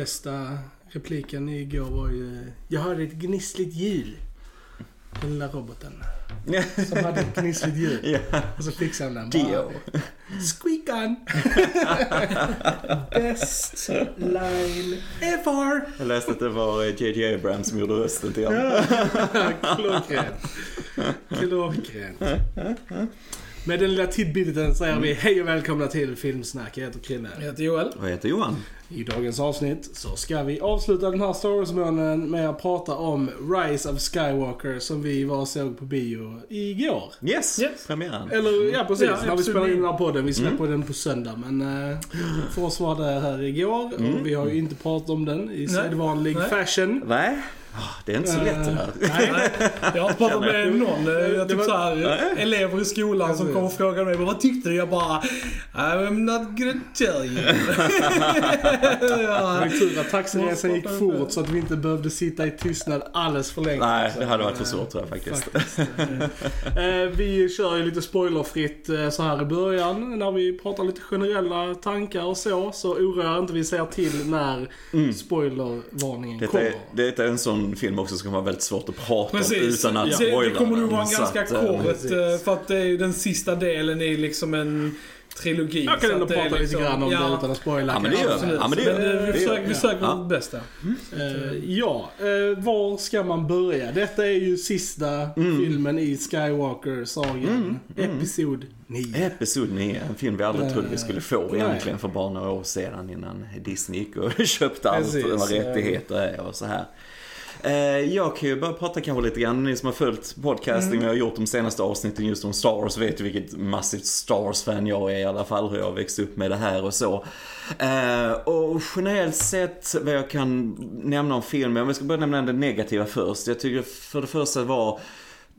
Bästa repliken igår var ju Jag hörde ett gnissligt ljud. Den lilla roboten. Som hade ett gnissligt ljud. Ja, Och så fixade han den. Dio. Squeakan! Best line ever! Jag läste att det var eh, JJ Abrams som gjorde rösten till honom. Klockrent. Klockrent. Med den lilla tidbiten säger vi hej och välkomna till Filmsnack. Jag heter Chrille. Jag heter Joel. Vad heter Johan? I dagens avsnitt så ska vi avsluta den här Star Wars-månaden med att prata om Rise of Skywalker som vi var och såg på bio igår. Yes, Yes. premiären. Eller ja, precis. Ja, när vi spelar in den här podden. Vi släpper Mm. den på söndag. Men eh, för oss var det här igår Mm. och vi har ju inte pratat om den i Nej. sedvanlig Nej. fashion. Nej, det är inte så lätt det här. Nej, Nej, jag har pratat med någon, eh, Det typ var- såhär, Nej. elever i skolan som kommer och frågar mig vad tyckte du? Jag bara I'm not gonna tell you. Ja. tur att taxiresan gick fort så att vi inte behövde sitta i tystnad alldeles för länge. Nej, det hade varit för Eh, svårt tror jag faktiskt. Eh, vi kör ju lite spoilerfritt eh, så här i början när vi pratar lite generella tankar och så. Så oroa inte, vi säger till när spoilervarningen Detta kommer. är, detta är en sån film också som kan vara väldigt svårt att prata Precis. om utan att det, spoila det kommer nog vara en ganska att, eh, kort, precis. eh, för att det är ju den sista delen i liksom en trilogi. Jag kan ändå prata lite liksom- grann om ja, det utan att spoila. Ja, men det gör vi. Ja, men det men gör eh, vi det försöker, gör vi vi. försöker Ja. vårt bästa. Eh, ja, eh, var ska man börja? Detta är ju sista filmen i Skywalker-sagan. Episod 9. Episod 9, en film vi aldrig Eh, trodde vi skulle få nej. egentligen för bara några år sedan innan Disney gick och köpte allt Precis, vad rättigheter är och så här. Eh, Jag kan ju bara prata kanske lite grann, ni som har följt podcasting och jag har gjort de senaste avsnitten just om Star Wars vet ju vilket massivt Star Wars-fan jag är i alla fall, hur jag har växt upp med det här och så. Eh, Och generellt sett vad jag kan nämna om filmen, om vi ska börja nämna det negativa först. Jag tycker för det första var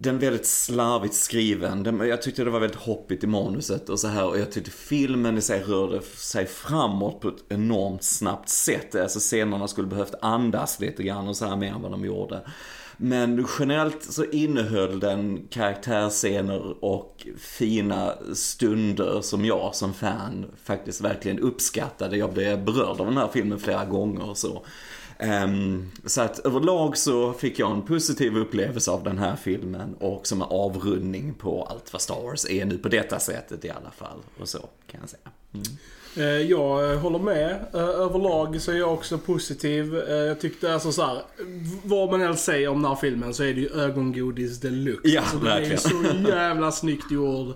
den väldigt slarvigt skriven. Den, jag tyckte det var väldigt hoppigt i manuset och så här. Och jag tyckte filmen i sig rörde sig framåt på ett enormt snabbt sätt. Alltså scenerna skulle behövt andas lite grann och så här mer än vad de gjorde. Men generellt så innehöll den karaktärsscener och fina stunder som jag som fan faktiskt verkligen uppskattade. Jag blev berörd av den här filmen flera gånger och så. Ehm, så att överlag så fick jag en positiv upplevelse av den här filmen och som en avrundning på allt vad Star Wars är nu på detta sättet i alla fall. Och så kan jag säga. Mm. Eh, Jag eh, håller med. Eh, Överlag så är jag också positiv. Jag tyckte alltså så här, vad man än säger om den här filmen så är det ju ögongodis deluxe. Ja, alltså, den är ju verkligen. så jävla snyggt gjord.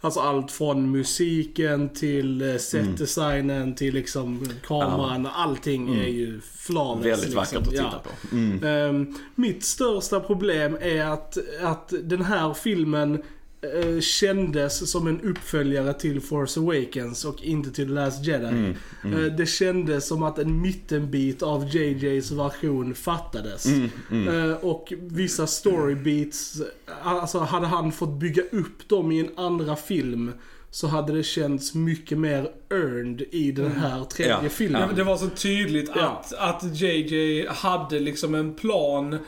Alltså allt från musiken till eh, setdesignen till liksom kameran. Allting är ju flawless. Mm. Väldigt liksom. vackert att titta Ja. på. Mm. Ehm, mitt största problem är att, att den här filmen eh, kändes som en uppföljare till Force Awakens och inte till The Last Jedi. Mm, Eh, det kändes som att en mittenbit av JJs version fattades. Mm, mm. Eh, och vissa storybeats, alltså hade han fått bygga upp dem i en andra film så hade det känts mycket mer earned i den här tredje Ja, filmen. Det var så tydligt Ja. att, att JJ hade liksom en plan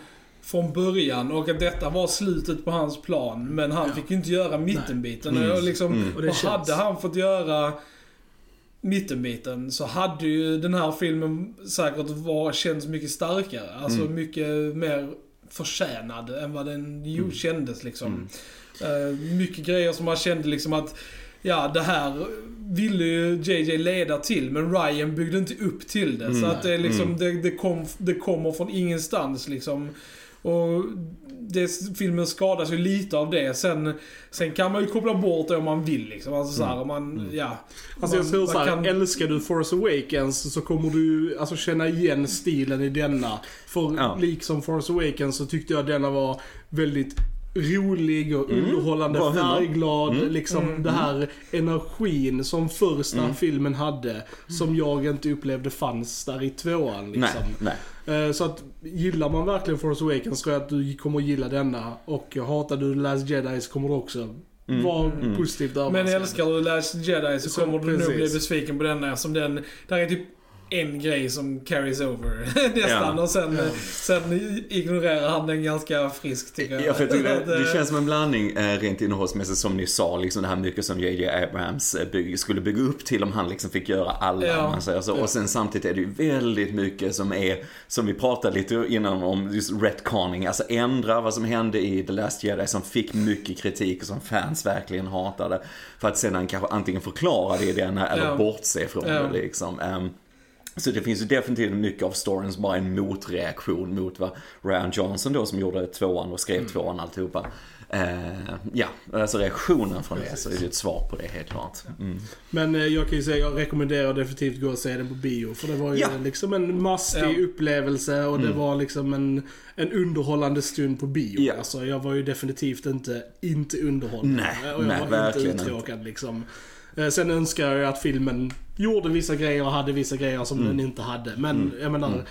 från början och att detta var slutet på hans plan. Men han Ja. fick ju inte göra mittenbiten. Mm. Och liksom, Mm. Och det och känns- hade han fått göra mittenbiten så hade ju den här filmen säkert var, känts mycket starkare. Alltså Mm. mycket mer förtjänad än vad den ju Mm. kändes liksom. Mm. Eh, mycket grejer som man kände liksom att Ja, det här ville ju JJ leda till, men Ryan byggde inte upp till det. Mm. Så att det, är liksom, Mm. det, det, kom, det kommer från ingenstans liksom. Och det, filmen skadas ju lite av det. Sen, sen kan man ju koppla bort det om man vill liksom. Alltså så här, om man, Mm. ja. Alltså jag man- tror man såhär, kan- älskar du Force Awakens så kommer du alltså känna igen stilen i denna. För Ja. liksom Force Awakens så tyckte jag denna var väldigt rolig och Mm, underhållande, bra färgglad. Mm. Liksom Mm. det här energin som första Mm. filmen hade. Som jag inte upplevde fanns där i tvåan liksom. Nej, nej. Eh, Så att gillar man verkligen Force Awakens tror jag att du kommer gilla denna. Och hatar du The Last Jedi så kommer du också Mm. vara Mm. positivt Men överraskad. älskar du Last Jedi så Så kommer du nog precis. bli besviken på denna som den, där är typ en grej som carries over nästan. Ja. Och sen, sen ignorerar han den ganska friskt tycker jag. Ja, för jag tycker det, det eh, känns som en blandning eh, rent innehållsmässigt som ni sa, liksom det här mycket som JJ Abrams eh, bygg, skulle bygga upp till om han liksom fick göra alla, Ja. man säger så. Och sen samtidigt är det ju väldigt mycket som är, som vi pratade lite innan om, just retconning, alltså ändra vad som hände i The Last Jedi som fick mycket kritik och som fans verkligen hatade. För att sedan kanske antingen förklara det i den eller Ja. bortse från Ja. det liksom. Ehm, så det finns ju definitivt mycket av storyn som bara är en motreaktion mot vad Ryan Johnson då som gjorde tvåan och skrev Mm. tvåan alltihopa. Eh, ja, alltså reaktionen från det så är det ett svar på det helt klart. Mm. Men eh, jag kan ju säga, jag rekommenderar definitivt gå och se den på bio. För det var ju Ja. liksom en mastig Ja. upplevelse och det Mm. var liksom en, en underhållande stund på bio. Ja. Alltså, jag var ju definitivt inte, inte underhållen. Nej, och jag nej, var inte uttråkad liksom. Eh, Sen önskar jag att filmen gjorde vissa grejer och hade vissa grejer som Mm. den inte hade. Men jag menar,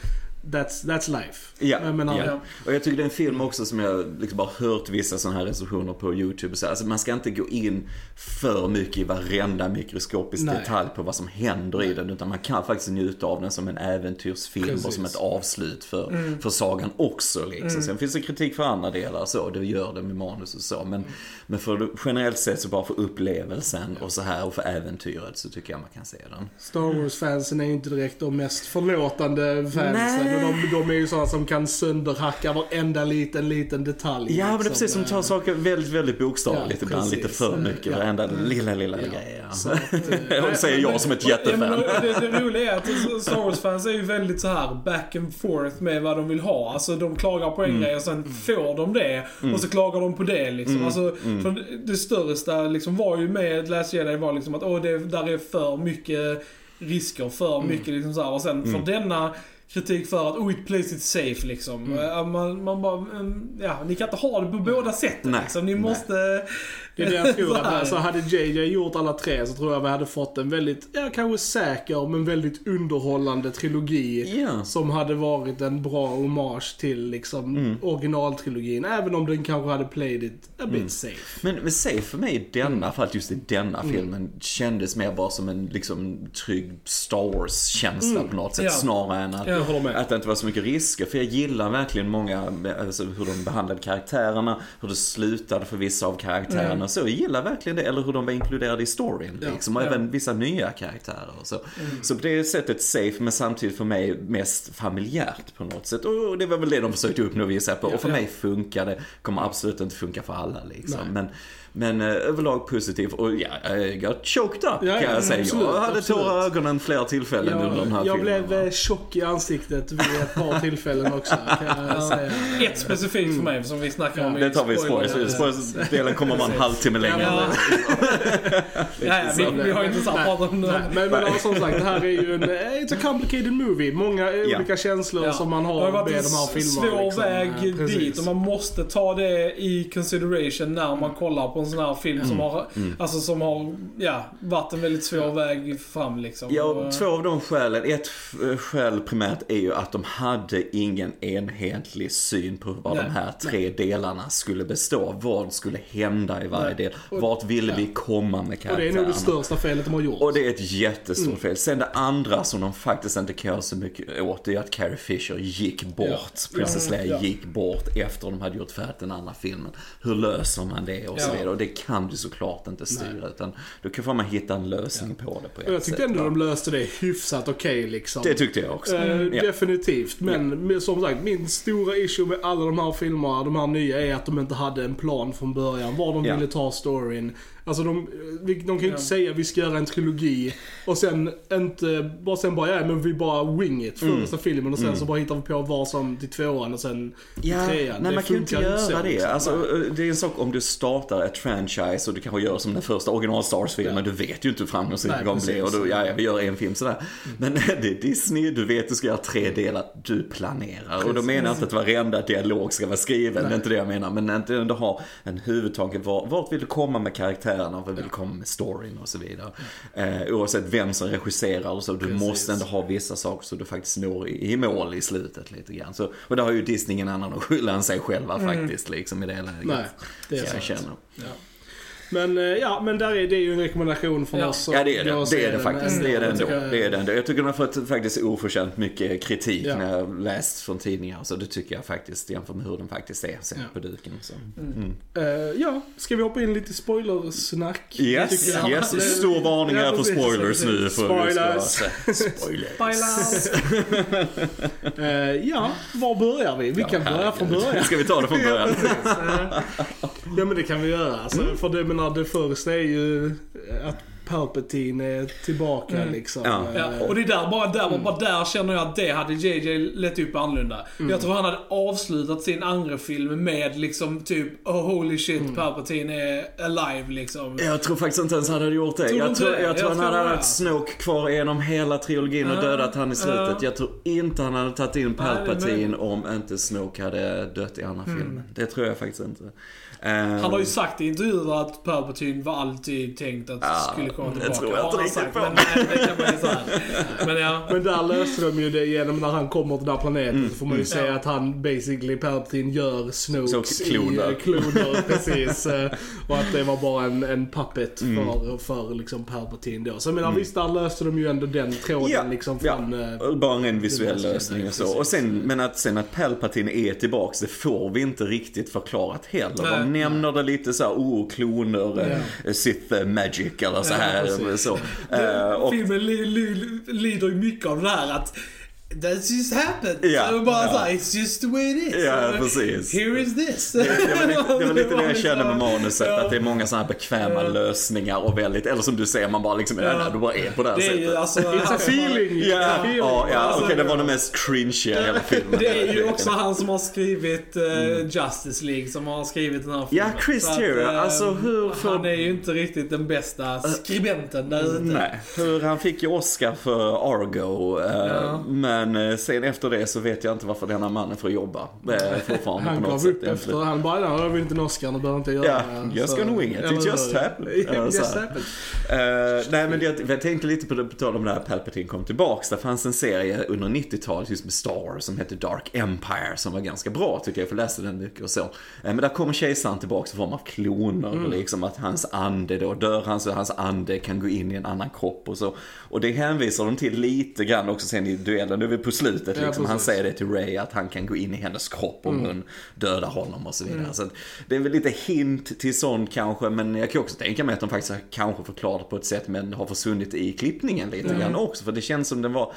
that's, that's life. Ja, menar, ja. Och jag tycker det är en film också som jag liksom bara hört vissa sådana här recensioner på YouTube. och Så. Alltså man ska inte gå in för mycket i varenda mikroskopisk Nej. detalj på vad som händer i den. Utan man kan faktiskt njuta av den som en äventyrsfilm och Precis. som ett avslut för, Mm. för sagan också. Liksom. Sen finns det kritik för andra delar och så, det gör det med manus och så. Men, men för generellt sett så bara för upplevelsen och så här och för äventyret så tycker jag man kan se den. Star Wars-fansen är ju inte direkt de mest förlåtande fansen. Nej. Och de, de är ju sådana som kan sönderhacka varenda liten, liten detalj. Ja, men det är liksom. precis som tar saker väldigt, väldigt bokstavligt Ja, ibland. Lite för mycket. Ja. Varenda lilla, lilla Ja. grej. Ja. Att, eh, Och säger jag som ett Ja, jättefan. men det, det roliga är att Star Wars-fans är ju väldigt så här back and forth med vad de vill ha. Alltså de klagar på en Mm. grej och sen får de det. Och så klagar de på det liksom. Mm. Alltså, för det största liksom var ju med Last Jedi var liksom att åh, det där är för mycket risker, för Mm. mycket liksom så här. Och sen för denna kritik för att oh, it plays it safe liksom. Mm. Ja, Man, man bara, mm, ja, ni kan inte ha det på båda sätten Nej, liksom. Ni nej. måste... Det är det jag tror att alltså, hade JJ gjort alla tre så tror jag vi hade fått en väldigt, ja kanske säker men väldigt underhållande trilogi. Ja. Som hade varit en bra hommage till liksom Mm. originaltrilogin. Även om den kanske hade played it a bit safe. Men, men säg för mig i denna, för att just i denna Mm. filmen kändes mer bara som en liksom trygg Star Wars-känsla på något sätt. Ja. Snarare än att, Jag håller med. att det inte var så mycket risker. För jag gillar verkligen många, alltså hur de behandlade karaktärerna, hur det slutade för vissa av karaktärerna. Så jag gillar verkligen det, eller hur de var inkluderade i storyn. Ja. Liksom, och Ja. även vissa nya karaktärer. Och så. så på det sättet safe, men samtidigt för mig mest familjärt på något sätt. Och det var väl det de försökte uppnå visa på. Och för Ja. mig funkar det. Kommer absolut inte funka för alla liksom. Nej. Men, men eh, överlag positiv och ja, jag got choked up Ja, kan ja, jag säga. absolut, jag hade absolut. tårar i ögonen flera tillfällen under den här Jag, jag filmen. blev va? eh, tjock i ansiktet vid ett par tillfällen också kan jag säga. Ett specifikt för mig som vi snackar om Det tar vi i spoilers. spoiler. Spoilers-delen kommer vara en halvtimme längre. Ja. Ja, ja, vi, vi har inte så pratat om Nej, det. men, men som sagt, det här är ju en eh, it's a complicated movie. Många eh, Ja. olika känslor Ja. som man Det har har varit med en de här filmerna. svår liksom. väg Eh, dit och man måste ta det i consideration när man kollar på en sån här film som har, alltså som har, ja, varit en väldigt svår väg fram liksom. Ja, Och- två av de skälen. Ett eh, skäl primärt är ju att de hade ingen enhetlig syn på vad Nej, de här tre delarna skulle bestå. Vad skulle hända i varje del? Vart ville vi komma med Och det är nog det största felet de har gjort. Och det är ett jättestort fel. Sen det andra som de faktiskt inte kan göra så mycket åt det är att Carrie Fisher gick bort. Princess Leia Ja. gick bort efter de hade gjort färdigt den andra filmen. Hur löser man det och så Ja. vidare. Och det kan du såklart inte styra. Utan då kan man hitta en lösning på det på ett Och jag tyckte sätt. ändå va? de löste det hyfsat okej liksom. Det tyckte jag också. Eh, Ja. Definitivt, men med- som sagt, min stora issue med alla de här filmerna, de här nya, är att de inte hade en plan från början. Var de Ja. ville ta storyn. Alltså de, de kan ju inte Ja. säga vi ska göra en trilogi och sen inte, bara sen bara, ja men vi bara wing it Mm. första filmen och sen så bara hittar vi på vad som till tvåan och sen till Ja, trean. nej Det man kan ju inte göra så, det. liksom. Alltså, Nej. det är en sak om du startar ett franchise och du kanske gör som den första original Stars-filmen. Ja. Du vet ju inte hur framgångsrik Nej, det kommer bli precis. Mm. och då, ja, ja, vi gör en film sådär. Men det är Disney, du vet du ska göra tre delar, du planerar. Och då menar jag inte att varenda dialog ska vara skriven, det är inte det jag menar. Men att du ändå har en huvudtanke, var, vart vill du komma med karaktärerna, vart vill komma med storyn och så vidare. Eh, oavsett vem som regisserar och så, du Precis. måste ändå ha vissa saker så du faktiskt når i, i mål i slutet lite grann. Så, och där har ju Disney ingen annan att skylla än sig själva faktiskt liksom i det läget. Nej, det är kan jag känna. Ja. Men eh, ja, men där är det är ju en rekommendation från Ja. oss. Ja det är det. Det är det faktiskt. Det är det Jag ändå. tycker- Det är det ändå. Jag tycker den har fått faktiskt oförtjänt mycket kritik Ja. när jag läst från tidningar. Så det tycker jag faktiskt jämfört med hur den faktiskt är sen Ja. på duken. Så. Eh, ja, ska vi hoppa in lite spoilersnack? Yes, Tycker jag. yes. Stor varning här för spoilers nu. Spoilers. Spoilers. Eh, ja, var börjar vi? Vi kan börja från början. Ska vi ta det från början? Ja men det kan vi göra. Alltså, För det, menar, det första är ju att Palpatine är tillbaka liksom. Ja. Ja, och det är där, bara där, bara där känner jag att det hade JJ lett upp annorlunda. Jag tror han hade avslutat sin andra film med liksom typ oh holy shit, Palpatine är alive liksom. Jag tror faktiskt inte ens han hade gjort det. Tror Jag tror, det? jag tror Jag han tror hade haft Snoke kvar genom hela trilogin och dödat han i slutet. ja. Jag tror inte han hade tagit in Nej, Palpatine men- om inte Snoke hade dött i andra filmen. Det tror jag faktiskt inte. Eh, Han har ju sagt i intervjuer att Palpatine var alltid tänkt att Ja, skulle komma det tillbaka. tror jag Har inte riktigt sagt, på. Men nej, det kan man ju säga. Men ja. Men där löste de ju det genom när han kommer till den här planeten. Så får man ju säga Ja. att han basically, Palpatine gör Snokes i kloner. eh, kloner. precis. eh, Och att det var bara en, en puppet Mm. för, för liksom Palpatine då. Så jag menar visst, där löste de ju ändå den tråden Ja, liksom ja. från... eh, Och Bara en visuell Det lösning och så. precis. Och sen, men att sen att Palpatine är tillbaks, det får vi inte riktigt förklarat heller. Nej. Nämner det lite så här, oh, kloner, ja. Sith eh, magic eller så Ja, här. precis. så. Eh, och, Filmen li, li, lider ju mycket av det här att That's just happened. Ja, Så bara ja. såhär, it's just the way it is. Ja, precis. Here is this. det, var lite, det var lite det jag kände med manuset, Ja. att det är många sådana här bekväma Ja. lösningar och väldigt, eller som du säger, man bara liksom, ja, nej, du bara är på det här Det är sättet. ju alltså... It's a feeling! Ja, It's a feeling. ja, ja Alltså, okej det var det mest cringe i hela filmen. Det är ju också han som har skrivit eh, Justice League som har skrivit den här filmen. Ja, Chris att, Terrio, eh, alltså hur får- Han är ju inte riktigt den bästa skribenten där ute. Nej, hur han fick ju Oscar för Argo. eh, Ja. Men eh, sen efter det så vet jag inte varför denna mannen får jobba. Fortfarande Han gav upp efter, han bara, jag vill inte en Oscar, nu behöver inte jag Ja, göra det." just Så- gonna wing it. Just happened. Just happened. Eh, nej men det, jag tänkte lite på det, på tal om här Palpatine kom tillbaks. Det fanns en serie under 90-talet just med Star Wars som hette Dark Empire som var ganska bra tycker jag, för jag läste den mycket och så. Eh, men där kommer kejsaren tillbaks i form av kloner, Mm. liksom att hans ande då, dör han så hans ande kan gå in i en annan kropp och så. Och det hänvisar de till lite grann också sen i duellen, är vi på slutet Ja, liksom. Han precis. Mm. säger det till Ray att han kan gå in i hennes kropp om hon dödar honom och så vidare. Så att det är väl lite hint till sånt kanske, men jag kan också tänka mig att de faktiskt har kanske förklarat det på ett sätt men har försvunnit i klippningen lite grann också. För det känns som den var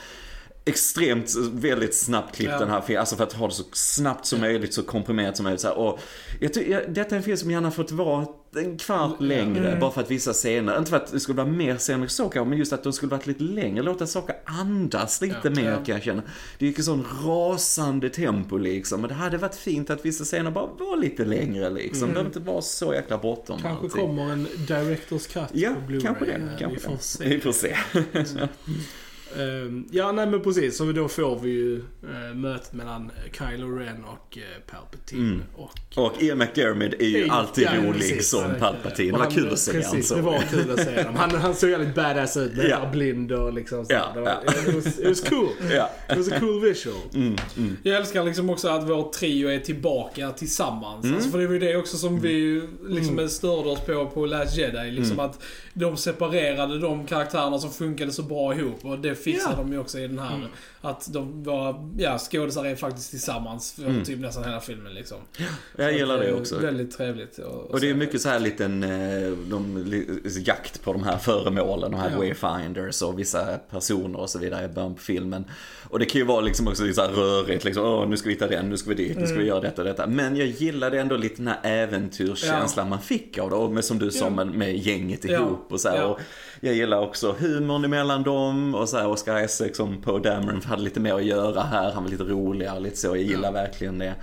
extremt, väldigt snabbt klippt Ja. den här filmen. Alltså för att ha det så snabbt som möjligt, så komprimerat som möjligt. Så här. Och jag ty- jag, detta är en film som gärna fått vara en kvart längre, bara för att vissa scener, inte för att det skulle vara mer scener så kanske, men just att de skulle varit lite längre, låta saker andas lite mer kan jag känna. Det gick i sån rasande tempo liksom, men det hade varit fint att vissa scener bara var lite längre liksom. Det behöver inte vara så jäkla bråttom Kanske allting. kommer en Directors Cut Ja, på Blu-ray. kanske det. Eh, Kanske vi får det. se. Vi får se. Ehm, ja, nej men precis. Så då får vi ju uh, mötet mellan Kylo Ren och uh, Palpatine. Mm. Och, Och Ian McDermott är ju alltid ja, rolig precis. som Ja, Palpatine. Det var kul att se honom Precis, så. det var kul att se honom. Han, han såg jävligt badass ut. Med Ja. blind och liksom så. Ja, det, var, ja. it, was, it was cool. Ja. It was a cool visual. Mm, mm. Jag älskar liksom också att vår trio är tillbaka tillsammans. Mm. Alltså för det var ju det också som vi liksom störde oss på på Last Jedi. Liksom Mm. att de separerade de karaktärerna som funkade så bra ihop. Och det fixar Ja. de ju också i den här. Mm. Att de var, ja, skådisar är faktiskt tillsammans för Mm. typ nästan hela filmen liksom. Jag gillar det är också. Väldigt trevligt. att Och det är mycket så här liten eh, de, jakt på de här föremålen, de här Ja. wayfinders och vissa personer och så vidare i början på filmen. Och det kan ju vara liksom också så här rörigt, liksom, åh nu ska vi hitta den, nu ska vi dit, nu ska vi göra detta och detta. Men jag gillade ändå lite den här äventyrskänslan man fick av det, och med, som du sa Ja. med, med gänget Ja. ihop och så här. Ja. Och jag gillar också humorn emellan dem och så här, Oscar Isaac som Poe Dameron hade lite mer att göra här, han var lite roligare, lite så, jag gillar verkligen det.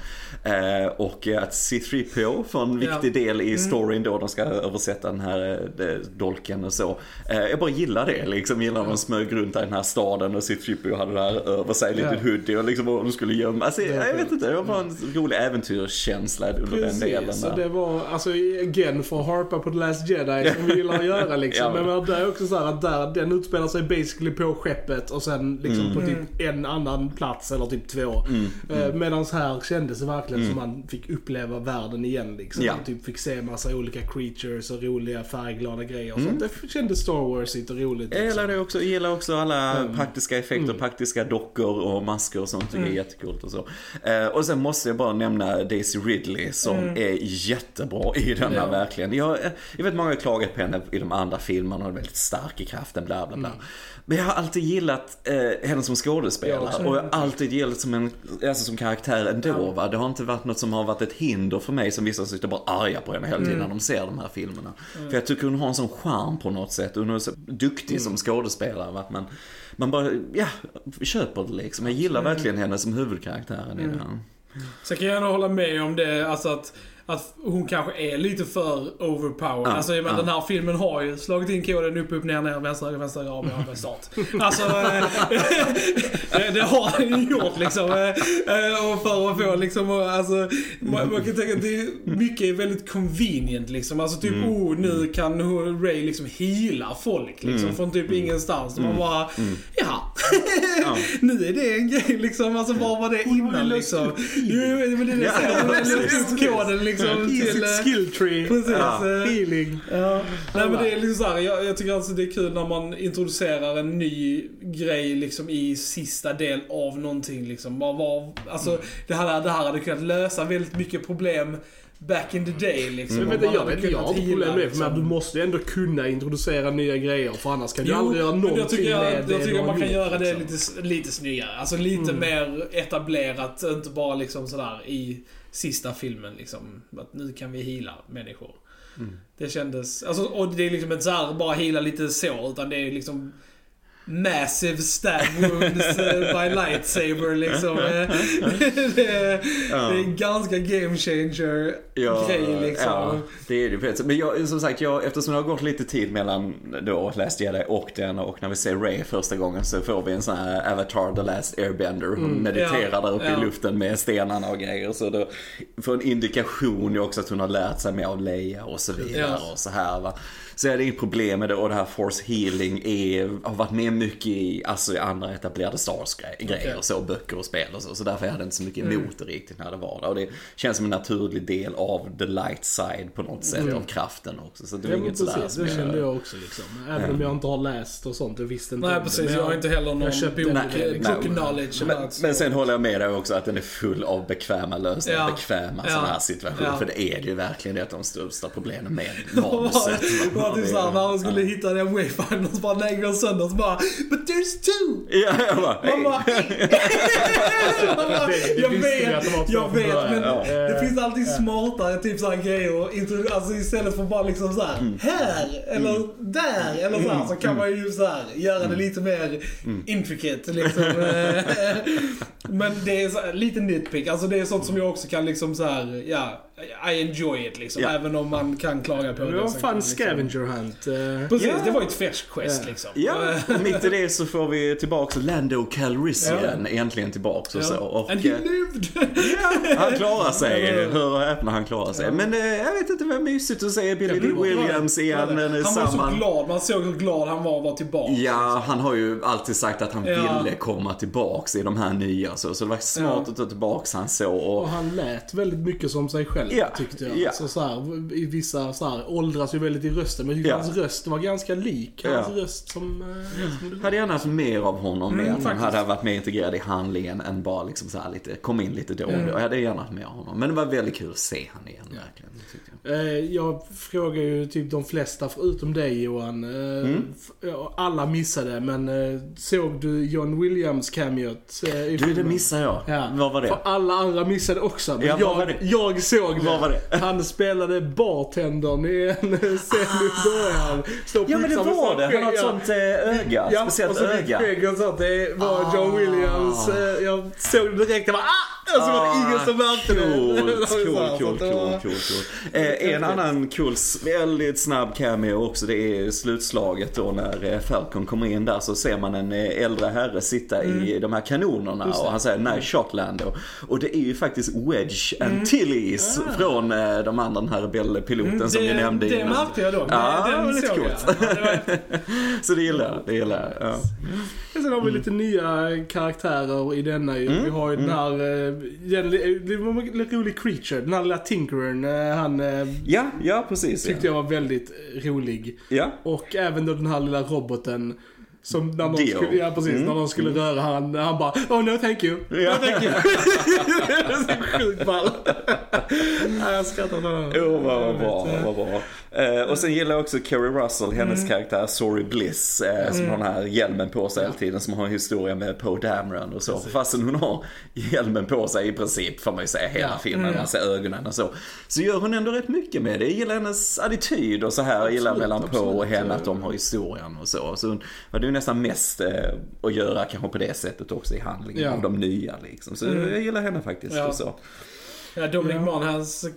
Eh, och att C3PO får en Ja. viktig del Mm. i storyn då, de ska översätta den här eh, dolken och så. Eh, jag bara gillar det liksom, gillar när de smög runt i den här staden och C3PO hade det här över sig, lite Ja. hoodie och liksom vad de skulle gömma. Alltså, Ja, jag vet inte, det var bara en rolig äventyrskänsla under den delen. Precis, där. det var, alltså again, för att harpa på The Last Jedi som vi gillar att göra liksom. Ja, men- men det är också så här att där, den utspelar sig basically på skeppet och sen liksom på typ en annan plats eller typ två. Eh, Medan här kändes det verkligen som man fick uppleva världen igen liksom. Ja. Man typ fick se massa olika creatures och roliga färgglada grejer och sånt. Det kändes Star Warsigt och roligt. Jag liksom. gillar det också. Jag gillar också alla Mm. praktiska effekter, praktiska dockor och masker och sånt. jag är jättecoolt och så. Eh, och sen måste jag bara nämna Daisy Ridley som är jättebra i denna Ja. verkligen. Jag, jag vet många har klagat på henne i de andra filmerna och är väldigt stark i kraften, bla bla bla. Men jag har alltid gillat eh, henne som skådespelare också. och jag har alltid gillat som en, alltså som karaktär ändå. Va? Det har inte varit något som har varit ett hinder för mig som vissa sitter bara arga på henne hela tiden när de ser de här filmerna. För jag tycker hon har en sån charm på något sätt och hon är så duktig som skådespelare. Va? Men man bara, ja, köper det liksom. Jag gillar verkligen henne som huvudkaraktären i den. Sen kan jag gärna hålla med om det, alltså att, att hon kanske är lite för overpowered. Ja, alltså ja. den här filmen har ju slagit in koden upp, upp, ner, ner, vänster, höger, vänster, höger, av, av, start. Alltså, det, det har den ju gjort liksom. eh, eh, Och för att få liksom, alltså, man, man kan tänka att det är mycket är väldigt convenient liksom. Alltså typ, Mm. oh nu kan Ray liksom heala folk liksom Mm. från typ ingenstans. Och man bara, ja. Ja. nu är det en grej liksom. Alltså vad var det innan liksom? Jo, men det är det Ja. Hon har löst ut koden liksom I till... sitt eh, skill tree. Precis. Ja. eh, Healing. Ja. Nej men det är liksom så här, jag, jag tycker alltså det är kul när man introducerar en ny grej liksom i sista del av någonting liksom. Bara var, alltså det här, det här hade kunnat lösa väldigt mycket problem back in the day liksom. Men vänta, jag, vet, jag har inte problem med det, men du måste ju ändå kunna introducera nya grejer för annars kan du Jo, aldrig göra någonting jag tycker, jag, med jag det tycker du har man kan gjort, göra det liksom. lite, lite snyggare. Alltså lite mer etablerat, inte bara liksom sådär i sista filmen liksom. Att nu kan vi heala människor. Det kändes, alltså, och det är liksom inte såhär bara heala lite så, utan det är liksom Massive stab wounds eh, by lightsaber liksom. Eh, det, är, Ja. det är en ganska game changer grej liksom. Ja, det är det. på. Men jag, som sagt, jag, eftersom det har gått lite tid mellan då Last Jedi och den och när vi ser Ray första gången så får vi en sån här Avatar The Last Airbender. Hon mediterar Ja, där uppe ja. i luften med stenarna och grejer. Så då får en indikation ju också att hon har lärt sig mer av Leia och så vidare Ja. och så här va. Så är det inget problem med det och det här Force Healing är, har varit med mycket i, alltså i andra etablerade Stars gre- grejer Okej. och så, böcker och spel och så. Så därför hade jag inte så mycket Mm. emot det riktigt när det var där. Och det känns som en naturlig del av the light side på något sätt, av kraften också. Så det är Ja, inget sådär precis, som det jag- kände jag också liksom. Även om jag inte har läst och sånt, jag visste inte Nej det, precis, men jag har inte heller någon book Nej, nej. knowledge Men, men sen håller jag med dig också att den är full av bekväma lösningar, Ja. bekväma Ja. sådana här situationer. Ja. För det är det ju verkligen det är ett av de största problemen med Det var- manuset. Var typ såhär när de skulle hitta den wayfindern så bara den går sönder så bara But there's two! Ja, jag bara, Man bara, Man bara, Det- det jag vet, jag vet men Ja. det finns alltid smartare typ såhär grejer. Alltså istället för bara liksom såhär Mm. här eller där eller såhär så kan man ju såhär göra Mm. det lite mer intricate liksom. Eh, men det är så, lite nitpick. Alltså det är sånt som jag också kan liksom såhär, ja, I enjoy it liksom. Ja. Även om man kan klaga på det. Det var fan liksom- scavenger hunt. eh. Precis, Ja. det var ju ett fetch quest Ja. liksom. Ja, mitt i det så får vi tillbaka Lando Calrissian äntligen tillbaks och så. Och, And he eh, lived! han klarar sig, hör och häpna, han klarar sig. Men eh, jag vet inte, det var mysigt att se Billy Williams igen. Han eh, var samman. så glad, man såg hur glad han var att vara tillbaka. Ja, han har ju alltid sagt att han Ja. ville komma tillbaks i de här nya så, så det var smart Ja. att ta tillbaks han så. Och, Och han lät väldigt mycket som sig själv Ja, tyckte jag. ja. Så, så här, I vissa så här, åldras ju väldigt i rösten men jag tycker Ja. hans röst var ganska lik hans röst som... eh, som du- hade gärna haft mer av honom, Mm, mer, att han faktiskt. hade varit mer integrerad i handlingen än bara liksom så här lite, kom in lite då och då. Jag hade gärna haft mer av honom. Men det var väldigt kul att se han igen, verkligen. Tyckte jag. Eh, Jag frågar ju typ de flesta förutom dig Johan. Eh, Mm. Alla missade men såg du John Williams cameot Du, det missade jag. Ja. Vad var det? För alla andra missade också. Men Ja, jag, jag såg Vad var det? Han spelade bartendern i en scen i början. Står och Ja men det var det, han har ett sånt eh, öga, Ja, speciellt och så öga. skägg och sånt. Det var John Ah. Williams. eh, Jag såg det direkt. Jag bara ah! Och så var det ingen som märkte det. Coolt, coolt, coolt, coolt, En annan cool, väldigt snabb cameo också, det är slutslaget då när eh, Falcon kommer in där så ser man en äldre herre sitta i de här kanonerna och han säger nice shot Lando. Och det är ju faktiskt Wedge Antilles från eh, de andra, den här rebellpiloten som det, vi nämnde Det märkte jag då. Ja, den lite coolt. Så det gillar jag, det gillar jag. Ja. Sen har vi lite nya karaktärer i denna ju. Mm, Vi har ju den här, eh, det var en lite rolig creature, den här lilla tinkerern, eh, han eh, Ja, ja precis. tyckte Ja. jag var väldigt eh, rolig. ja. Och även då den här lilla roboten som när någon Dio. skulle, ja precis, Mm, när någon skulle röra han, han bara Oh no thank you. Ja. No thank you. det är så sjukt ball. ja, jag skrattar den. Jo, vad bra, vad bra. Eh, och sen gillar jag också Kerry Russell, hennes karaktär Sorry Bliss, eh, som har den här hjälmen på sig hela tiden, som har en historia med Poe Dameron och så. Fastän hon har hjälmen på sig i princip, får man ju säga, hela Ja. filmen, man ser ögonen och så. Så gör hon ändå rätt mycket med det. Jag gillar hennes attityd och så här, jag gillar Absolut, mellan Poe och absolut, henne att de har historien och så. Så hon nästan mest eh, att göra kanske på det sättet också i handlingen Ja. av de nya liksom. Så jag gillar henne faktiskt. Ja. Och så. Ja, Dominic Ja. Monaghan's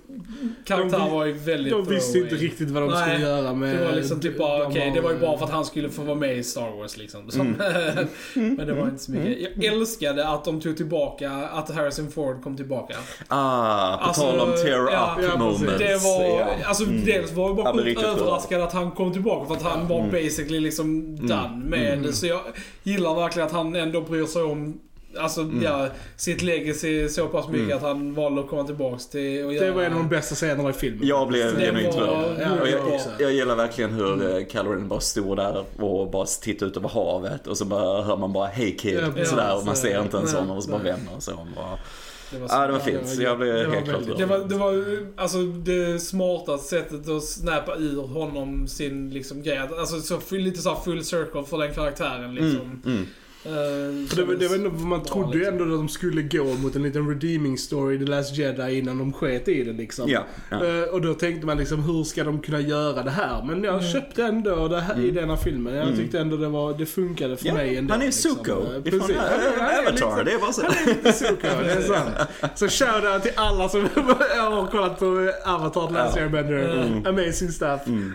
karaktär De var ju väldigt De visste inte riktigt vad de Nej, skulle göra med... Det var liksom typ bara, okej, har- det var ju bara för att han skulle få vara med i Star Wars liksom. Så, Men det var inte så mycket. Jag älskade att de tog tillbaka, att Harrison Ford kom tillbaka. Ah, på Alltså, tal om tear ja, up ja, precis. moments. Det var, Ja. alltså dels var jag bara Ja, sjukt överraskad att han kom tillbaka för att han var basically liksom done med det. Så jag gillar verkligen att han ändå bryr sig om Alltså ja, sitt legacy så pass mycket att han valde att komma tillbaks till och Det göra- var en av de bästa scenerna i filmen. Jag blev Det genuint var rörd. Ja, jag jag, gillar verkligen hur mm. Calorin bara stod där och bara tittade ut över havet och så bara hör man bara Hey kid Ja, sådär och man Så- ser inte ens honom och så bara vänder och så. Bara, Det var, ja, det var fint. det Så jag blev det helt klart det var, det var alltså det smartaste sättet att snappa ur honom sin liksom grej. Alltså så, lite så här full circle för den karaktären liksom. Mm, mm. För det, var- det var ändå, man trodde ju liksom. ändå att de skulle gå mot en liten redeeming story, The Last Jedi, innan de sket i det liksom. Ja, ja. Eh, och då tänkte man liksom, hur ska de kunna göra det här? Men jag Mm. köpte ändå det här i denna filmen. Jag tyckte ändå det, var, det funkade för Ja, mig ändå. han är liksom. Zuko Eh, ifrån precis. Avatar, det är bara så. Zuko, det är sant. Så shoutout till alla som har kollat på Avatar The Last. Airbender. Amazing stuff. Mm.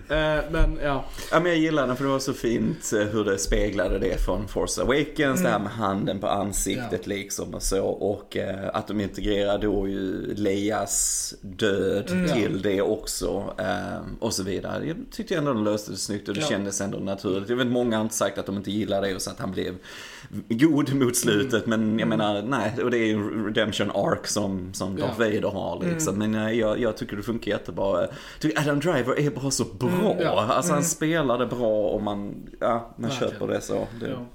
Men ja. Ja, men jag gillar den för det var så fint hur det speglade det från Force Awakens, det här med handen på ansiktet Ja. liksom och så. Och eh, att de integrerar då ju Leias död till det också. Eh, och så vidare. Jag tyckte ändå de löste det snyggt och det Ja. kändes ändå naturligt. Jag vet många har inte sagt att de inte gillar det och så att han blev god mot slutet. Men jag menar, nej. Och det är ju redemption arc som, som Darth Ja. Vader har liksom. Men eh, jag, jag tycker det funkar jättebra. Jag tycker Adam Driver är bara så bra. ja. Alltså han spelar det bra och man, ja, man Verkligen. köper det så. Det, Ja.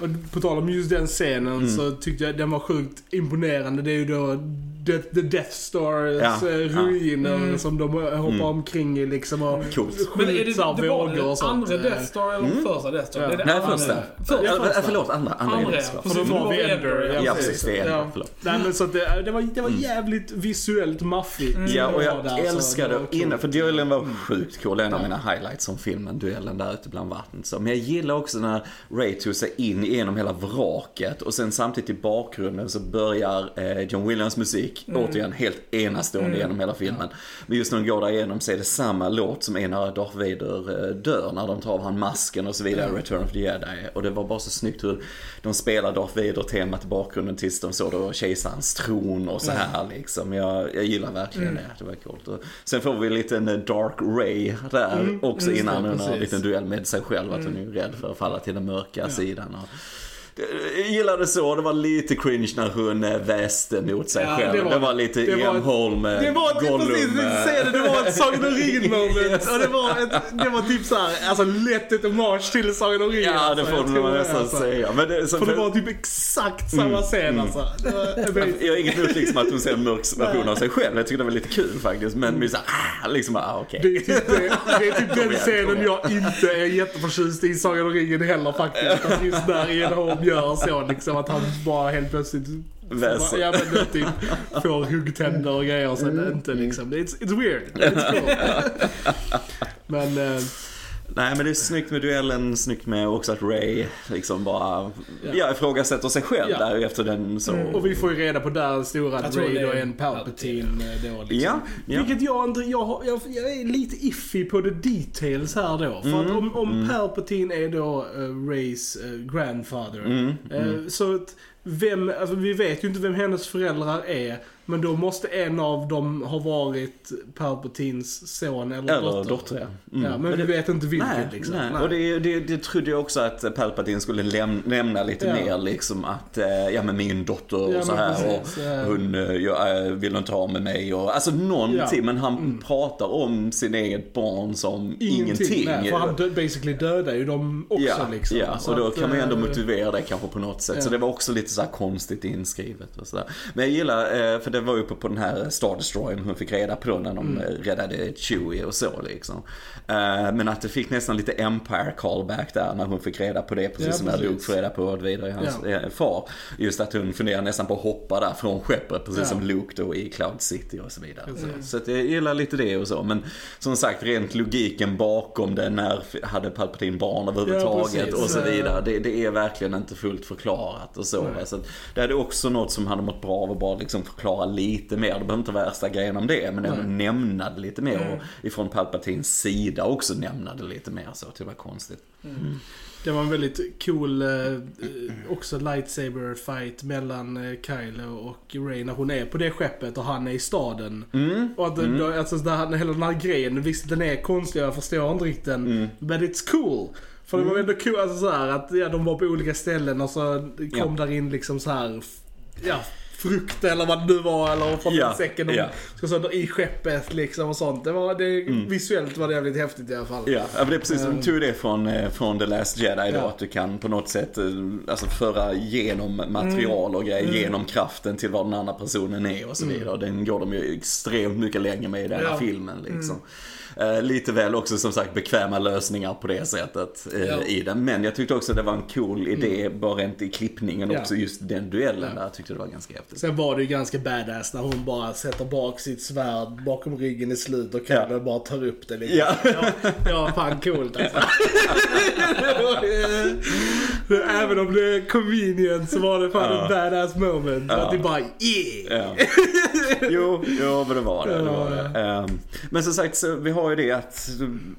Och på tal om just den scenen Mm. så tyckte jag den var sjukt imponerande. Det är ju då The, the Death Stars Ja, eh, ja. ruiner Mm. som de hoppar Mm. omkring i liksom och Coolt. Men är det, det var vågor och det sånt. andra Eh, Death Star eller Mm. första Death Star? Ja. Det det Nej, andra. första. För, Ja, första. äh, förlåt, andra. Andra, Andra, ja. För då var det vi var. Ender, Ja, precis. Det är Ja. förlåt. Nej men så att det, det, var, det var jävligt visuellt maffigt. Mm. Ja, och Det jag var där, så älskade, det var coolt. innan, för duellen var sjukt cool. En av mina highlights som filmen, duellen där ute bland vattnet. Så. Men jag gillar också när Ray tog sig in genom hela vraket och sen samtidigt i bakgrunden så börjar eh, John Williams musik, Mm. återigen helt enastående genom hela filmen. Men just när de går där igenom så är det samma låt som är när Darth Vader eh, dör, när de tar av han masken och så vidare, Return of the Jedi. Och det var bara så snyggt hur de spelar Darth Vader-temat i bakgrunden tills de såg då kejsarens tron och så här liksom. Jag, jag gillar verkligen det, det var coolt. Och sen får vi en liten eh, Dark Ray där också just det, innan hon har en liten duell med sig själv, att hon är rädd för att falla till den mörka sidan. Och, jag gillade så, det var lite cringe när hon eh, väste mot sig Ja, själv. det Det var- lite det var Ian ett- Holm, eh, Det var typ Gollum, precis, eh, det, det, det var ett Sagan om ringen moment. Yes. Och det var, ett, det var typ såhär, alltså lätt ett hommage till Sagan om ringen. Ja, det alltså. får Jag man det, nästan alltså. säga. Men det, så, För det var typ exakt samma scen alltså. Det var amazing. Jag har inget emot liksom att hon ser en mörk version av sig själv. Jag tycker det var lite kul faktiskt. Men vi såhär, ah, liksom, ah, okej. Det är typ, det, det är typ den scenen jag inte är jätteförtjust i Sagan om ringen heller faktiskt. Just där Ian Holm gör så liksom att han bara helt plötsligt Väser. Ja men typ får huggtänder och grejer och sen inte liksom. It's, it's weird. It's cool. Men eh, Nej men det är snyggt med duellen, snyggt med också att Ray liksom bara, Ja. ja, ifrågasätter sig själv Ja. där efter den så. Och vi får ju reda på där stora att Ray då är en Palpatine eh, då liksom. Ja, ja. Vilket jag inte, jag, jag, jag är lite iffy på the details här då. För Mm, att om, om Palpatine är då uh, Rays eh, grandfather. Mm, eh, Så att vem, alltså vi vet ju inte vem hennes föräldrar är. Men då måste en av dem ha varit Palpatines son eller, Eller dotter. dotter, ja. Mm. Ja, men, vi vet inte vilken Nej, liksom. nej. och det, det, det trodde jag också att Palpatine skulle läm lämna lite Ja. mer liksom att, eh, ja men min dotter och Ja, så men här precis, och ja. hon eh, jag, eh, vill inte ha med mig och alltså någonting. Mm. men han pratar om sin eget barn som ingenting. Nej, för han dö- basically dödar ju dem också liksom. ja, och då att, kan man ju ändå motivera det kanske på något sätt. Så det var också lite så konstigt inskrivet och sådär. Men jag gillar, för det var uppe på den här Star Destroyern hon fick reda på när de Mm. eh, räddade Chewie och så liksom. Eh, Men att det fick nästan lite Empire callback där när hon fick reda på det, precis Ja, som när. Luke får reda på vad vidare hans eh, far. Just att hon funderar nästan på att hoppa där från skeppet, precis Ja. som Luke då i Cloud City och så vidare. Precis. Så att jag gillar lite det och så. Men som sagt, rent logiken bakom det, när hade Palpatine barn överhuvudtaget Ja, och så vidare. Det, det är verkligen inte fullt förklarat och så. Nej. så det är också något som hade mått bra av att bara liksom förklara lite mer. Det behöver inte vara värsta grejen om det, men ändå nämna det lite mer. Och ifrån Palpatines sida också nämna det lite mer så. Det var konstigt. Det var en väldigt cool, eh, eh, också lightsaber fight mellan eh, Kylo och Rey när hon är på det skeppet och han är i staden. Mm. Och att mm. då, alltså, det här, hela den här grejen, visst den är konstig, jag förstår inte riktigt den. Mm. But it's cool. För det var ändå cool, alltså så här, att ja, de var på olika ställen och så kom Ja. där in liksom så här, ja, frukt eller vad det nu var eller från Ja, säcken de ja. ska så, i skeppet liksom och sånt. Det var, det, Visuellt var det jävligt häftigt i alla fall. Mm. Ja, det är precis som de tog det från, eh, från The Last Jedi då. Ja. Att du kan på något sätt eh, alltså föra genom material och grejer, genom kraften till vad den andra personen är och så vidare. Den går de ju extremt mycket längre med i den här filmen liksom. Eh, lite väl också som sagt bekväma lösningar på det sättet eh, Ja. i den. Men jag tyckte också det var en cool idé, bara rent i klippningen Ja. också, just den duellen Ja. där. Jag tyckte det var ganska häftigt. Sen var det ju ganska badass när hon bara sätter bak sitt svärd bakom ryggen i slut och Kylo Ja. bara tar upp det. Ja. Ja, det var fan coolt alltså. Även om det är convenient så var det fan Ja. en badass moment. Ja. Att det bara yeah! Ja. Jo, jo, men det var det. det, var det. Ehm, men som sagt, så vi har ju det att